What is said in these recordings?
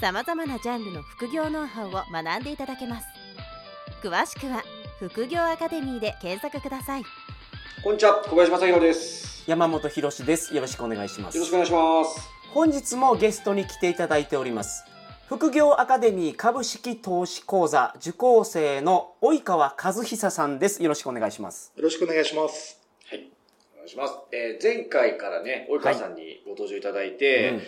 さまざまなジャンルの副業ノウハウを学んでいただけます詳しくは副業アカデミーで検索くださいこんにちは、小林正宏です。山本博です。よろしくお願いします。よろしくお願いします。本日もゲストに来ていただいております。副業アカデミー株式投資講座受講生の及川和久さんです。よろしくお願いします。よろしくお願いします。します。えー前回からね、及川さんにご登場いただいて、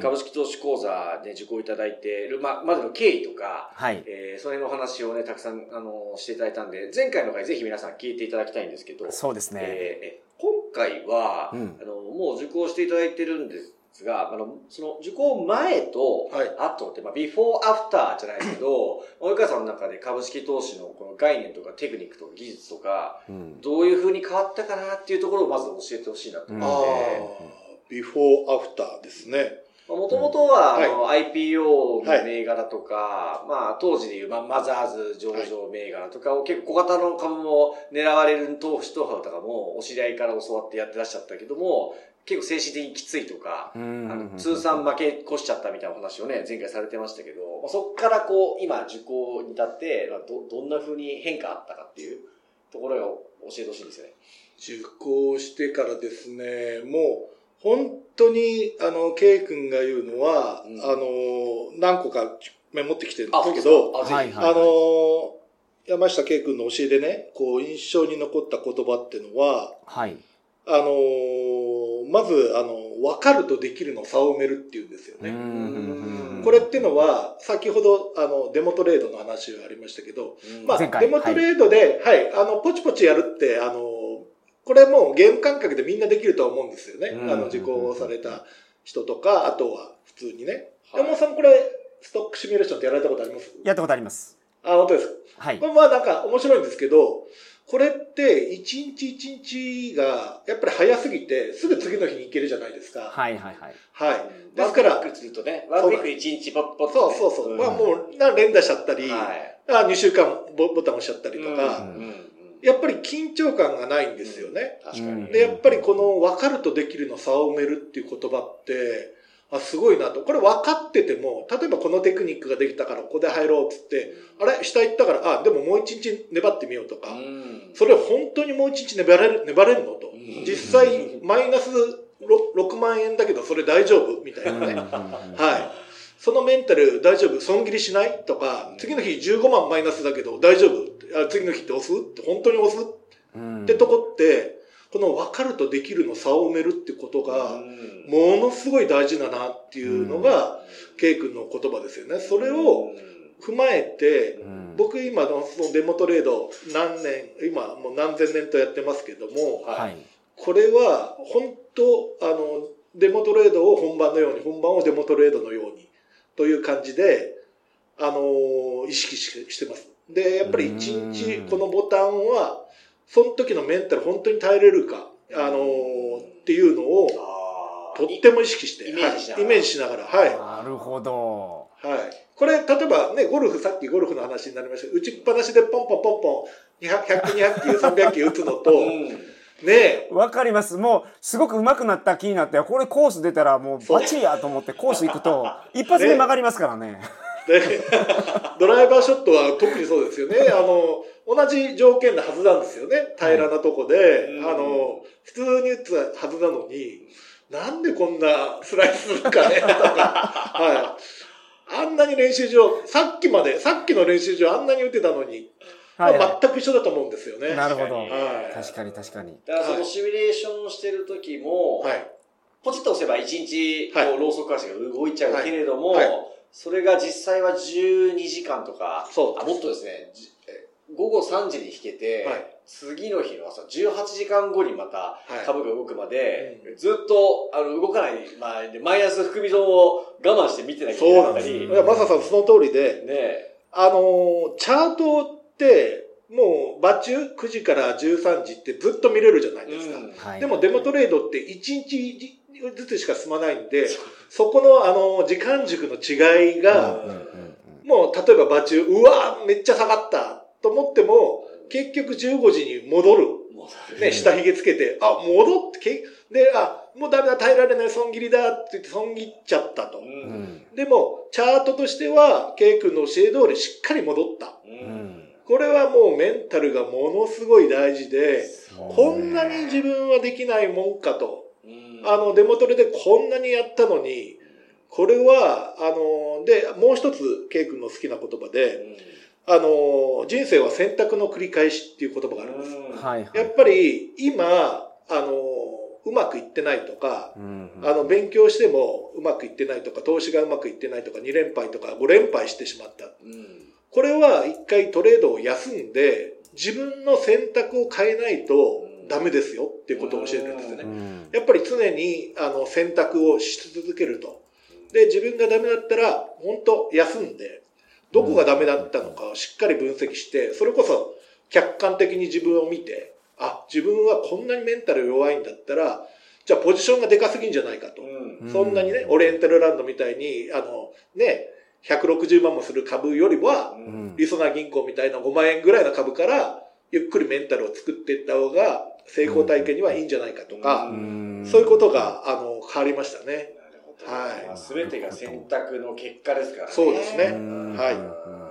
株式投資講座で受講いただいている、ま、までの経緯とか、はい。えーその辺のお話をね、たくさん、あのしていただいたんで、前回の回ぜひ皆さん聞いていただきたいんですけど、そうですね。えー今回は、うんあの、もう受講していただいてるんですが、あの、その受講前とはい。後って、まあ、ビフォーアフターじゃないですけど、及川さんの中で株式投資のこの概念とかテクニックとか技術とか、うん。どういう風に変わったかなっていうところをまず教えてほしいなと思あって、あ、ビフォー。アフターですね。もともとは、うん。あの IPO の銘柄とか、まあ当時でいう、まあ、マザーズ上場銘柄とかを結構小型の株も狙われる投資手法とかもお知り合いから教わってやってらっしゃったけども、結構精神的にきついとか、うんあの通算負け越しちゃったみたいなお話をね、前回されてましたけど、まあ、そこからこう、今受講に至って、まあど、どんな風に変化あったかっていうところを教えてほしいんですよね。受講してからですね、もう、本当に、あの、ケイ君が言うのは、うんあの、何個かメモってきてるんあ、ですけど、あ、ぜひ。はいあの、山下圭君の教えでね、こう、印象に残った言葉っていうのは、はい。あの、まず、あの、分かるとできるの差を埋めるっていうんですよね。うんこれっていうのは、先ほど、あの、デモトレードの話がありましたけど、うんまあ、デモトレードで、はい、あの、ポチポチやるって、あの、これもうゲーム感覚でみんなできるとは思うんですよね。うんあの、受講された人とか、あとは普通にね。はい山本さんこれ、ストックシミュレーションってやられたことあります？やったことあります。あ、本当ですか？はいこ。れまあなんか面白いんですけど、これって一日一日がやっぱり早すぎて、すぐ次の日に行けるじゃないですか。はいはいはい。はい。でですすからワンクリックするとね、ワンクク1日ポッポッとね、そうそうそう。まあもう、な連打しちゃったり、はい。あ2週間ボボタン押しちゃったりとか、うんうんやっぱり緊張感がないんですよね。確かに。うんで、やっぱりこの分かるとできるの差を埋めるっていう言葉って、あ、すごいなと。これ分かってても、例えばこのテクニックができたからここで入ろうっつって、あれ？下行ったから、あ、でももう一日粘ってみようとか、うんそれ本当にもう一日粘れる、粘れるのとうん。実際、マイナス 6, 6万円だけど、それ大丈夫？みたいなね。ははい。そのメンタル大丈夫？損切りしない？とか、次の日15万マイナスだけど大丈夫？あ次の日って押す？って本当に押す？い。ってとこって、この分かるとできるの差を埋めるってことが、うんものすごい大事だなっていうのが、ケイ君の言葉ですよね。それを踏まえて、うん僕今のそのデモトレード何年、今もう何千年とやってますけども、はい。これは本当、あの、デモトレードを本番のように、本番をデモトレードのように、という感じで、あの、意識ししてます。で、やっぱり一日うんこのボタンは、その時のメンタル本当に耐えれるか、あの、っていうのを、とっても意識して、イメージしながらはいイメージしながら、はい。なるほど。はい。これ、例えばね、ゴルフ、さっきゴルフの話になりましたけど打ちっぱなしでポンポンポンポン、200 100球、200球、300球打つのと、うんね、わかります。もう、すごく上手くなった気になって、これコース出たらもうバチリやと思ってコース行くと、一発で曲がりますからね。で、ドライバーショットは特にそうですよね。あの、同じ条件のはずなんですよね。平らなとこで、うんあの、普通に打つはずなのに、なんでこんなスライスするかね、とか。はい。あんなに練習場、さっきまで、さっきの練習場あんなに打てたのに、はい、まあ全く一緒だと思うんですよね。なるほど。はい確かに確かに。だからそのシミュレーションしてる時も、はい。ポチッと押せば1日こはいうローソク足が動いちゃうけれども、はいそれが実際は12時間とか、そう。あもっとですね、午後3時に引けて、はい。次の日の朝18時間後にまたはい。株が動くまで、うん。ずっとあの動かない、まあ、でマイナス含み損を我慢して見てなきゃいけそうなかったり、いや、マサさんその通りで、ねあのーチャートって、もう、場中9時から13時ってずっと見れるじゃないですか。うん。はい。でもデモトレードって1日ずつしか進まないんで、そこのあの、時間軸の違いが、もう例えば場中、うわめっちゃ下がったと思っても、結局15時に戻る。ね、下髭つけて、あ、戻ってけ、で、あ、もうダメだ、耐えられない、損切りだって言って損切っちゃったとう。。うんんでも、チャートとしては、K 君の教え通りしっかり戻った。ううんんこれはもうメンタルがものすごい大事で、こんなに自分はできないもんかと。うん。あの、デモトレでこんなにやったのに、これは、あの、で、もう一つ、ケイ君の好きな言葉で、あの、人生は選択の繰り返しっていう言葉があるんです。うん。はいはい。やっぱり、今、あの、うまくいってないとか、うんあの、勉強してもうまくいってないとか、投資がうまくいってないとか、2連敗とか5連敗してしまった。うん。これは一回トレードを休んで、自分の選択を変えないとダメですよっていうことを教えてるんですよね。うんやっぱり常にあの選択をし続けると。で、自分がダメだったら、本当休んで、どこがダメだったのかをしっかり分析して、それこそ客観的に自分を見て、あ、自分はこんなにメンタル弱いんだったら、じゃあポジションがでかすぎんじゃないかと。うんそんなにね、オリエンタルランドみたいに、あの、ね、160万もする株よりは、うんりそな銀行みたいな5万円ぐらいの株から、ゆっくりメンタルを作っていった方が、成功体験にはいいんじゃないかとか、うんそういうことが、あの、変わりましたね。なるほどはいまあ全てが選択の結果ですからね。そうですねうんはいうん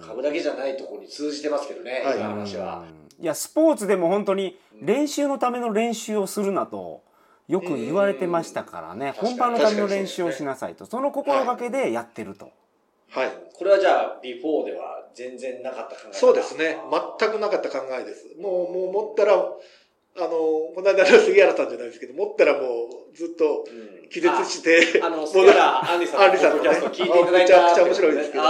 株だけじゃないところに通じてますけどね、はい今の話は。いやスポーツでも本当に練習のための練習をするなとよく言われてましたからねうん本番のための練習をしなさいとその心がけでやってると。はい。これはじゃあ、ビフォーでは全然なかった考え方そうですね。全くなかった考えです。もう、もう持ったら、あの、この間の杉原さんじゃないですけど、持ったらもうずっとうん気絶して、ああの、戻杉原杏里さん杏里さんのキャスト聞いていただいためちゃくちゃ面白いですけど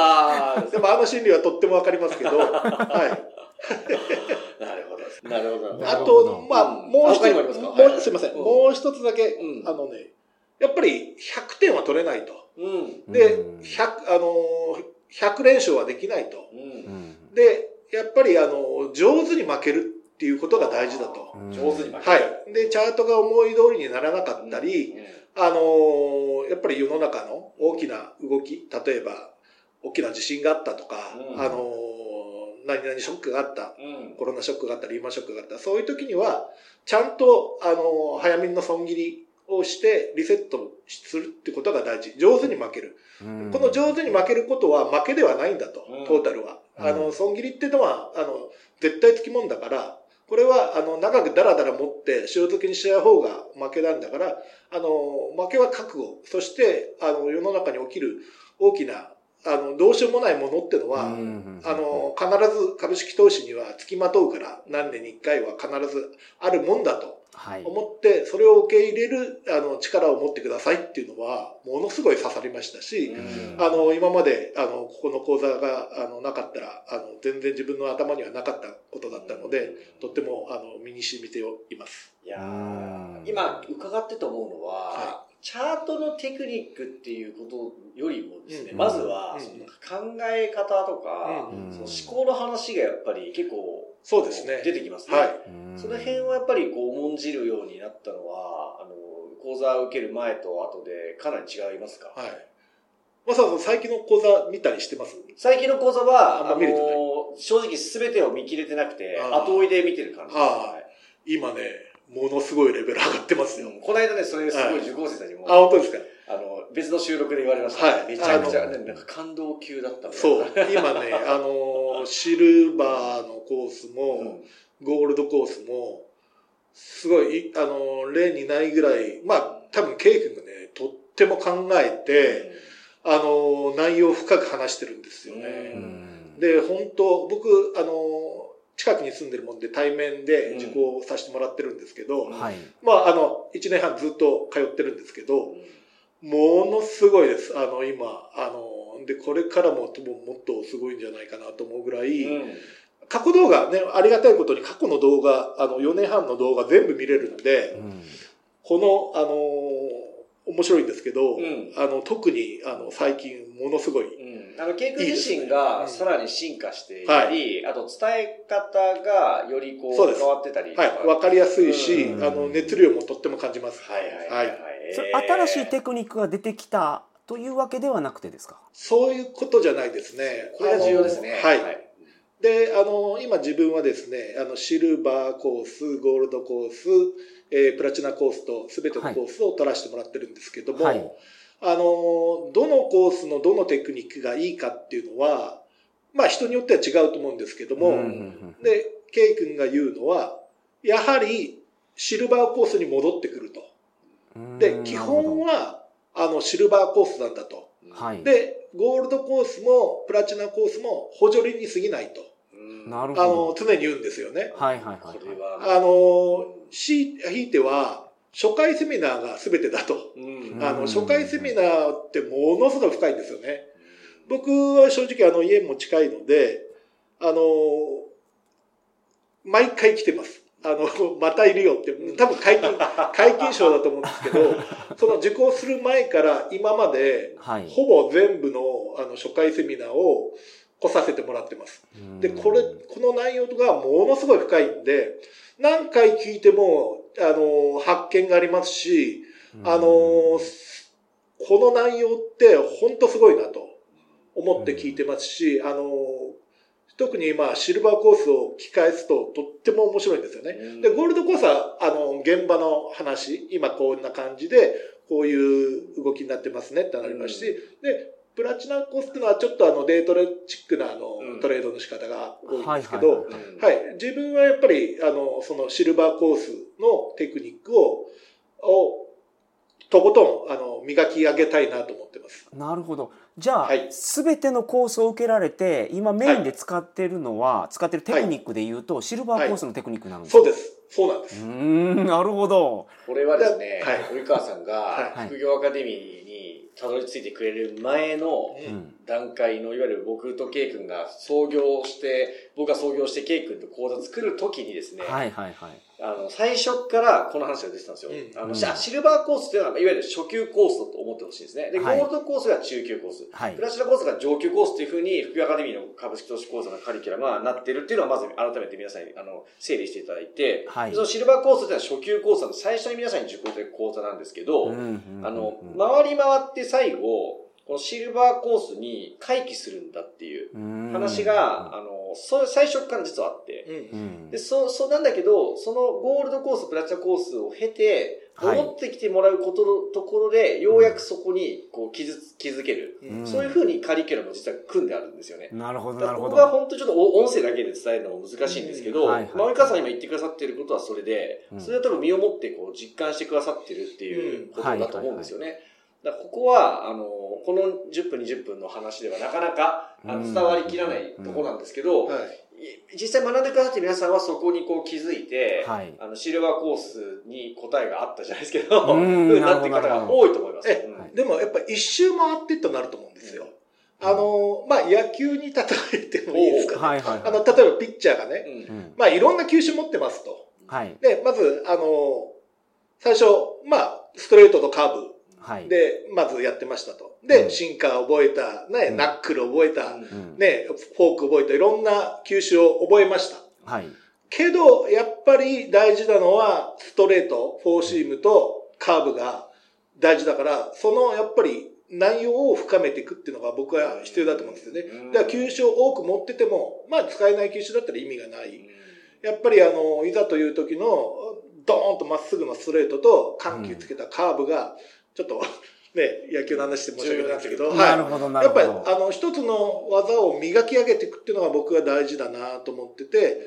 でもあの心理はとってもわかりますけど、はい。なるほど。なるほど。あと、まあ、うんもう一つ、もありますか？もはいうすいません、うんもう一つだけ、うんあのね、やっぱり100点は取れないと。うん。で、うん100、あのー、100連勝はできないと。う。うんんで、やっぱり、あの、上手に負けるっていうことが大事だと。上手に負ける。はい。で、チャートが思い通りにならなかったり、うんあのーやっぱり世の中の大きな動き、例えば、大きな地震があったとか、うんあのー何々ショックがあった、うん。コロナショックがあった、リーマンショックがあった、そういう時には、ちゃんと、あのー早めの損切りをして、リセットするってことが大事。上手に負ける。うんこの上手に負けることは負けではないんだと、うんトータルは。うんあの、損切りっていうのは、あの、絶対つきもんだから、これは、あの、長くダラダラ持って、塩漬けにしちゃう方が負けなんだから、あの、負けは覚悟。そして、あの、世の中に起きる大きな、あの、どうしようもないものってのは、うんあの、必ず株式投資には付きまとうから、何年に一回は必ずあるもんだとはい思って、それを受け入れる、あの、力を持ってくださいっていうのは、ものすごい刺さりましたし、うん。あの、今まで、あの、ここの講座が、あの、なかったら、あの、全然自分の頭にはなかったことだったので、とっても、あの、身に染みています。いや今伺ってと思うのは、はチャートのテクニックっていうことよりもですね、うん。まずは、うん。その考え方とか、うん。その思考の話がやっぱり結構そうですね。出てきますね。はい。うんその辺はやっぱりこう重んじるようになったのは、あの、講座を受ける前と後でかなり違いますか、はい。まさか最近の講座見たりしてます？最近の講座は、あんあのま見れてない正直全てを見切れてなくて、後追いで見てる感じです、あ今ね、ものすごいレベル上がってますよ。うんこの間ね、それすごい受講生たちにも、あ、本当ですか？あの、別の収録で言われました、はいめちゃくちゃ、ね、なんか感動級だったそうな。。今ね、あの、シルバーのコースうも、ん。ゴールドコースも、すごい、いあの、例にないぐらい、まあ、多分、ケイ君がね、とっても考えて、あの、内容を深く話してるんですようね。ん。で、本当僕、あの、近くに住んでるもんで対面で受講させてもらってるんですけど、うんはい。まあ、あの、1年半ずっと通ってるんですけど、ものすごいです。あの、今、あの、で、これからもももっとすごいんじゃないかなと思うぐらい、うん過去動画ね、ありがたいことに過去の動画、あの、4年半の動画全部見れるので、うんこの、あのー面白いんですけど、うんあの、特に、あの、最近、ものすごい、うん、あの、ケイ君自身がねさらに進化していたり、あと伝え方がよりこうそうです変わってたり。はい、わかりやすいし、うんあの、熱量もとっても感じます。はいはいはいはい。新しいテクニックが出てきたというわけではなくてですか？そういうことじゃないですね。これが重要ですね。あのはい。で、あの、今自分はですね、あの、シルバーコース、ゴールドコース、えープラチナコースと、すべてのコースを取らせてもらってるんですけども、はいあの、どのコースのどのテクニックがいいかっていうのは、まあ人によっては違うと思うんですけども、で、ケイ君が言うのは、やはりシルバーコースに戻ってくると。うんで、基本は、あの、シルバーコースなんだと。はいで、ゴールドコースもプラチナコースも補助輪に過ぎないと。うんなるほあどの、常に言うんですよね。はいはいはいこはいれは、あの、し、ひいては、初回セミナーが全てだと。うんあの、初回セミナーってものすごい深いんですよね。僕は正直あの家も近いので、あの、毎回来てます。あの、またいるよって、多分解禁、解禁賞だと思うんですけど、その受講する前から今まで、はいほぼ全部のあの初回セミナーを来させてもらってます。で、これ、この内容がものすごい深いんで、何回聞いても、あの、発見がありますし、あの、この内容って本当すごいなと思って聞いてますし、あの、特に今、シルバーコースを聞き返すととっても面白いんですよね。うん。で、ゴールドコースは、あの、現場の話、今こんな感じで、こういう動きになってますねってなりますし、で、プラチナコースっていうのはちょっとあの、デートレチックなあの、うん。トレードの仕方が多いんですけはいはいど、うんはい。自分はやっぱり、あの、そのシルバーコースのテクニックを、を、とことん、あの、磨き上げたいなと思ってます。なるほど。じゃあ、はい。すべてのコースを受けられて今メインで使ってるのは、使ってるテクニックで言うと、シルバーコースのテクニックになるんですか、そうです。そうなんです。うーんなるほど。これはですね、はい。及川さんがはい。副業アカデミーにたどり着いてくれる前の段階の、いわゆる僕とケイ君が創業して、僕が創業してケイ君と講座作る時にですね、はいはいはい。あの、最初からこの話が出てたんですよ。うん。あの、うんシルバーコースっていうのは、いわゆる初級コースだと思ってほしいんですね。で、ゴはいールドコースが中級コース。はい。プラチナコースが上級コースっていうふうに、福井アカデミーの株式投資講座のカリキュラムはなってるっていうのは、まず改めて皆さんに、あの、整理していただいて、はい。そのシルバーコースっていうのは初級コースなんで、最初に皆さんに受講いただく講座なんですけど、うんうんうんうんあの、回り回って最後、このシルバーコースに回帰するんだっていう話が、あの、そ最初から実はあって、うん。うん。で、そう、そうなんだけど、そのゴールドコース、プラチナコースを経て、はい。戻ってきてもらうことのところで、ようやくそこに、こう、気づ、気づける。うん。そういうふうにカリキュラムを実は組んであるんですよね。なるほどだからなるほど。ここが本当ちょっとお音声だけで伝えるのも難しいんですけど、うん。はいはい。まあ、及川さん今言ってくださっていることはそれで、うん。それは多分身をもってこう実感してくださってるっていうことだと思うんですよね。だからここは、あの、この10分20分の話ではなかなかあのうん。伝わりきらないところなんですけど、実際学んでくださってる皆さんはそこにこう気づいて、はい。あのシルバーコースに答えがあったじゃないですけど、うん。うんなっていく方が多いと思います。でもやっぱ一周回ってとなると思うんですよ。あの、まあ、野球に例えてもいいですかね。はいはいあの、例えばピッチャーがね、うん。うん。まあ、いろんな球種持ってますと。はい。で、まず、あの、最初、まあ、ストレートとカーブはいで、まずやってましたと。で、うんシンカー覚えた、ね、うんナックル覚えた、うんうんね、フォーク覚えた、いろんな球種を覚えました。はいけど、やっぱり大事なのは、ストレート、フォーシームとカーブが大事だから、その、やっぱり、内容を深めていくっていうのが僕は必要だと思うんですよね。うんだから球種を多く持ってても、まあ使えない球種だったら意味がない。やっぱりあの、いざという時の、ドーンとまっすぐのストレートと緩急つけたカーブが、ちょっと、ね、野球の話して申し訳ないんですけど、なるほどなるほやっぱり、どあの、一つの技を磨き上げていくっていうのが僕は大事だなと思ってて、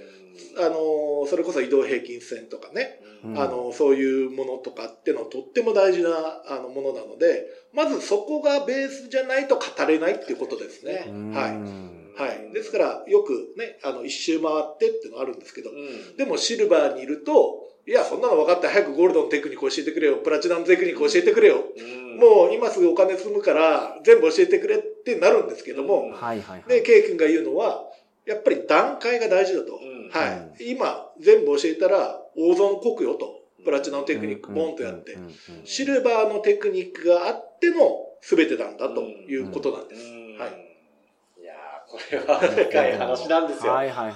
あの、それこそ移動平均線とかね、うん。あの、そういうものとかっていうのはとっても大事なあのものなので、まずそこがベースじゃないと語れないっていうことですね。うん。はい。はい。ですから、よくね、あの、一周回ってっていうのがあるんですけど、うん。でもシルバーにいると、いや、そんなの分かった。早くゴールドのテクニック教えてくれよ。プラチナのテクニック教えてくれよ。うんもう今すぐお金積むから全部教えてくれってなるんですけども、うんはいはいはいで、ケイ君が言うのは、やっぱり段階が大事だと。うんはい。今、全部教えたら、大損こくよと。プラチナのテクニック、ボンとやってシルバーのテクニックがあっての全てなんだということなんです。うんはい。これは深い話なんですよ。はいはいはい。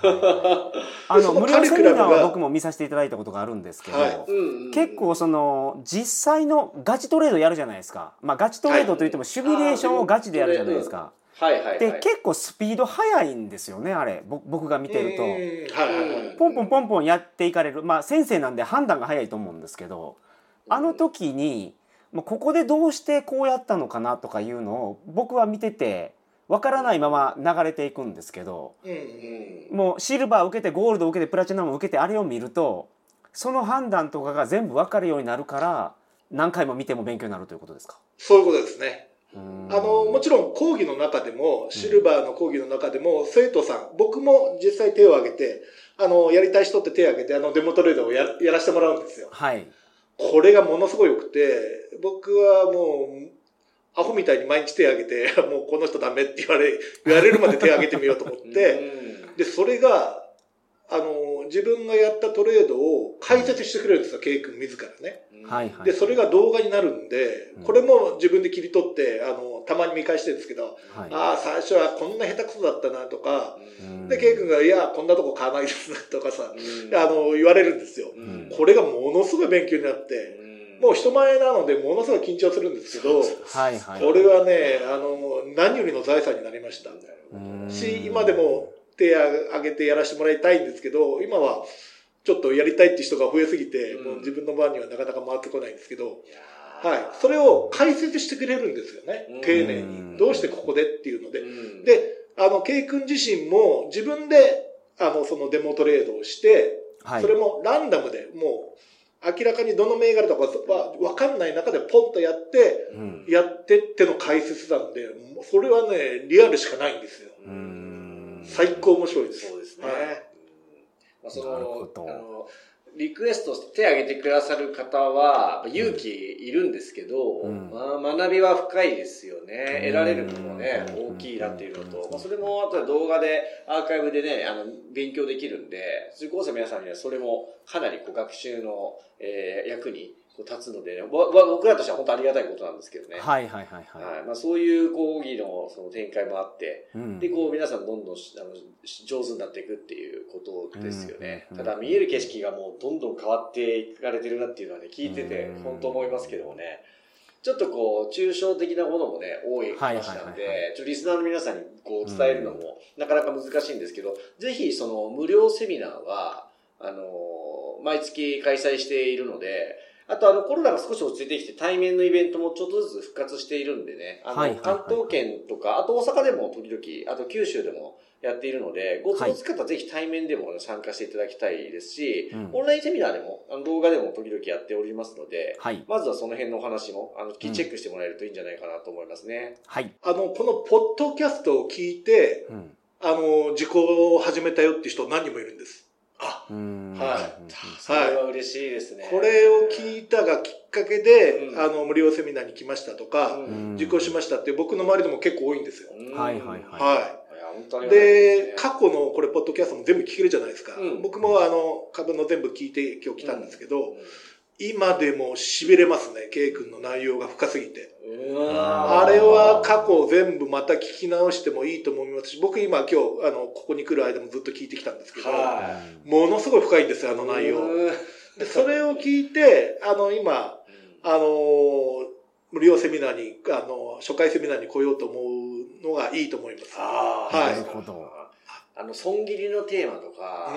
あの、無料セミナーは僕も見させていただいたことがあるんですけど、はいうんうん結構その、実際のガチトレードやるじゃないですか。まあガチトレードといってもシミュレーションをガチでやるじゃないですか。はいはいはい。で、結構スピード速いんですよね、あれ。ぼ僕が見てると。うんはいはいはい。ポンポンポンポンやっていかれる。まあ先生なんで判断が早いと思うんですけど、あの時に、もうここでどうしてこうやったのかなとかいうのを僕は見てて、わからないまま流れていくんですけど、うんうんもうシルバー受けてゴールド受けてプラチナム受けてあれを見るとその判断とかが全部分かるようになるから何回も見ても勉強になるということですか？そういうことですね。うんあの、もちろん講義の中でも、シルバーの講義の中でも、生徒さん、僕も実際手を挙げて、あの、やりたい人って手を挙げて、あの、デモトレードをややらせてもらうんですよ。はいこれがものすごい良くて、僕はもう、アホみたいに毎日手を挙げて、もうこの人ダメって言われ、言われるまで手を挙げてみようと思って、で、それが、あの、自分がやったトレードを解説してくれるんですよ、ケイ君自らね。うん。はいはい。で、それが動画になるんでうん、これも自分で切り取って、あの、たまに見返してるんですけど、はい。ああ、最初はこんな下手くそだったなとか、うん。で、ケイ君が、いや、こんなとこ買わないですねとかさ、うん。あの、言われるんですよ。うん。これがものすごい勉強になって、もう人前なのでものすごい緊張するんですけど、はいはいこれはね、あの、何よりの財産になりました。うんし、今でも手を挙げてやらせてもらいたいんですけど、今はちょっとやりたいって人が増えすぎて、うんもう自分の番にはなかなか回ってこないんですけど、はい。それを解説してくれるんですよねうん。丁寧うんに。どうしてここでっていうのでう。んで、あの、ケイ君自身も自分で、あの、そのデモトレードをして、はいそれもランダムでもう、明らかにどの銘柄とかは分かんない中でポンとやって、うんやってっての解説なんで、それはね、リアルしかないんですよ。うん最高面白いです。そうですね。はいうんまあ、そなるほのどあのリクエストして手を挙げてくださる方は、勇気いるんですけど、うん。まあ、学びは深いですよね。得られるものもね、うん大きいなっていうのと、うん。まあ、それもあとは動画で、アーカイブでね、あの、勉強できるんで、受講生の皆さんにはそれもかなりこう学習の、えー役に立つので、わわ僕らとしては本当ありがたいことなんですけどね。はいはいはいははいまあ、そういう講義のその展開もあって、いうんで、こう皆さんどんどんしあのし上手になっていくっていうことですよね。うんただ見える景色がもうどんどん変わっていかれてるなっていうのはね、聞いててうん本当思いますけどもね。ちょっとこう、抽象的なものもね、多い話なんはいはいはいはいで、ちょリスナーの皆さんにこう伝えるのもなかなか難しいんですけど、ぜひその無料セミナーは、あの、毎月開催しているので、あとあのコロナが少し落ち着いてきて対面のイベントもちょっとずつ復活しているんでね、あの、はい関東圏とか、あと大阪でも時々、あと九州でもやっているので、ご都合つく方はぜひ対面でも参加していただきたいですし、うん。オンラインセミナーでも、あの動画でも時々やっておりますので、はい。まずはその辺のお話も、あの、チェックしてもらえるといいんじゃないかなと思いますね。はい。あの、このポッドキャストを聞いて、うん。あの、受講を始めたよって人何人もいるんです。あ、うん。はい。それは嬉しいですね。これを聞いたがきっかけで、うん。あの、無料セミナーに来ましたとか、うん。受講しましたって僕の周りでも結構多いんですよ。うん。はいはいはい。い。はい。で、過去のこれ、ポッドキャストも全部聞けるじゃないですか。うん。僕もあの、株の全部聞いて今日来たんですけど、うん今でも痺れますね、K 君の内容が深すぎて。あれは過去全部また聞き直してもいいと思いますし、僕今今日、あの、ここに来る間もずっと聞いてきたんですけど、はものすごい深いんですよ、あい。の内容。うんでそれを聞いて、あの、今、あの無料セミナーに、あの、初回セミナーに来ようと思うのがいいと思います。はいなるほどあの、損切りのテーマとか、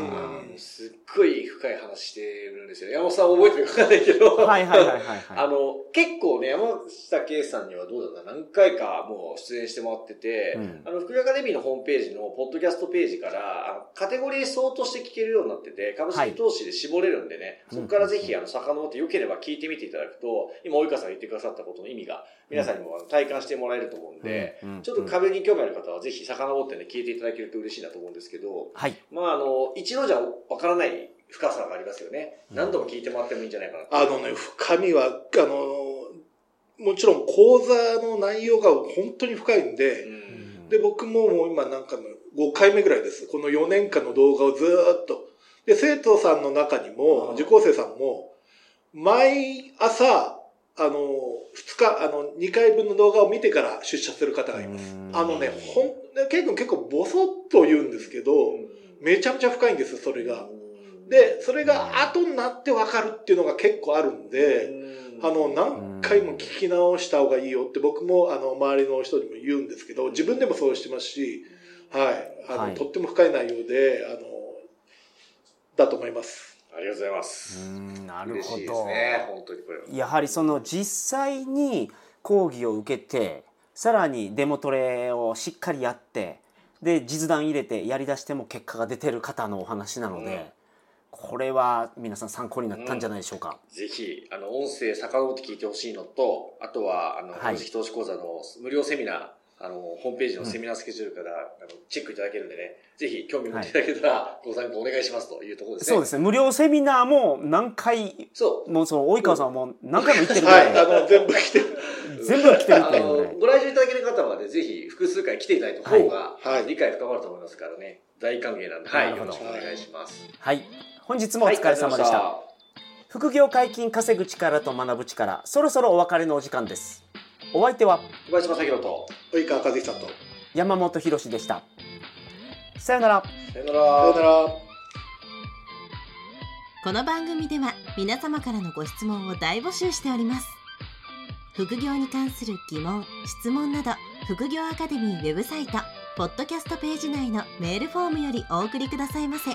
すっごい深い話してるんですよ。ね。山本さん覚えてるかわかんないけど。はいはいはいはいはい。あの、結構ね、山下圭さんにはどうだった？何回かもう出演してもらってて、うん。あの、福井アカデミーのホームページのポッドキャストページから、あのカテゴリー相として聞けるようになってて、株式投資で絞れるんでね、はいそこからぜひ、あの、遡って良ければ聞いてみていただくと、今、及川さんが言ってくださったことの意味が、皆さんにも体感してもらえると思うんで、うん。ちょっと株に興味ある方はぜひ遡ってね、聞いていただけると嬉しいなと思うんですけど、はいまあ、あの、一度じゃわからない深さがありますよね。何度も聞いてもらってもいいんじゃないかなとあのね、深みは、あの、もちろん講座の内容が本当に深いんで、うんで、僕ももう今なんかの5回目ぐらいです。この4年間の動画をずーっと。で、生徒さんの中にも、受講生さんも、毎朝、あの、2日、あの、2回分の動画を見てから出社する方がいます。あのね、ほん、ケイ君結構ボソッと言うんですけど、めちゃめちゃ深いんですよ、それが。で、それが後になってわかるっていうのが結構あるんで、あの、何回も聞き直した方がいいよって僕も、あの、周りの人にも言うんですけど、自分でもそうしてますし、はい。あの、はいとっても深い内容で、あの、だと思います。ありがとうございます。うんなるほ嬉しいですど、ね、本当にこれは。やはりその実際に講義を受けてさらにデモトレをしっかりやってで実弾入れてやりだしても結果が出てる方のお話なので、うんこれは皆さん参考になったんじゃないでしょうか。ぜひ、あの、音声遡って聞いてほしいのと、あとは、あの、はい公式投資講座の無料セミナー、あの、ホームページのセミナースケジュールから、あのチェックいただけるんでね、ぜひ興味持っていただけたら、ご参考お願いしますというところですね。そうですね。無料セミナーも何回そう。もうその及川さんはもう何回も行ってるぐはい、らい、あの、全部来て、全部来てるってあいうねの、ご来場いただける方はね、ぜひ複数回来ていただいた方が、はい。はい。理解深まると思いますからね、大歓迎なんで、はい、よろしくお願いします。はい。本日もお疲れ様でした、は副業解禁稼ぐ力と学ぶ力。そろそろお別れのお時間ですお相手は小林正宏と、及川和久と。山本博でした。さよなら。さよなさよなら。この番組では皆様からのご質問を大募集しております。副業に関する疑問・質問など副業アカデミーウェブサイトポッドキャストページ内のメールフォームよりお送りくださいませ